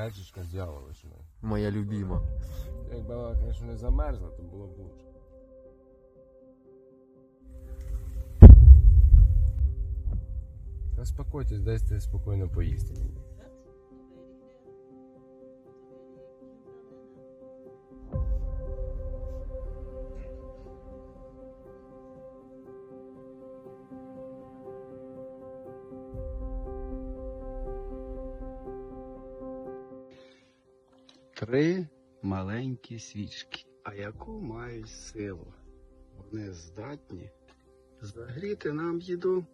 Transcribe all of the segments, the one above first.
Гречечка з яловичиною. Моя любима. Якби вона, звісно, не замерзла, то було б лучше. Та спокойтесь, дайте спокійно поїсти. Три маленькі свічки. А яку мають силу? Вони здатні загріти нам їду.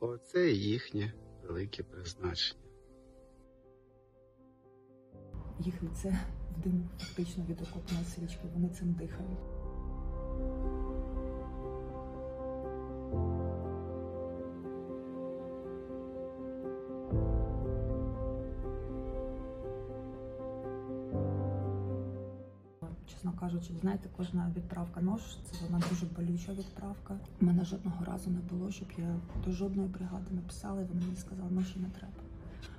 Оце їхнє велике призначення. Їх лице в диму фактично від окопної свічки. Вони цим дихають. Чесно кажучи, ви знаєте, кожна відправка нож це вона дуже болюча відправка. У мене жодного разу не було, щоб я до жодної бригади написала, і вони мені сказали, ноші не треба.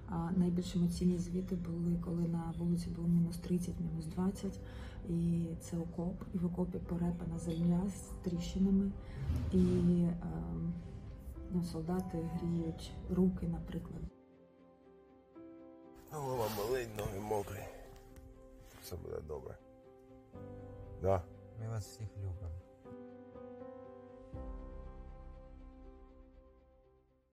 А найбільш емоційні звіти були, коли на вулиці було мінус 30, мінус 20, і це окоп, і в окопі порепана земля з тріщинами, і е, ну, солдати гріють руки, наприклад. Голова болить, ноги мокрі. Все буде добре. Да. Ми вас всіх любимо.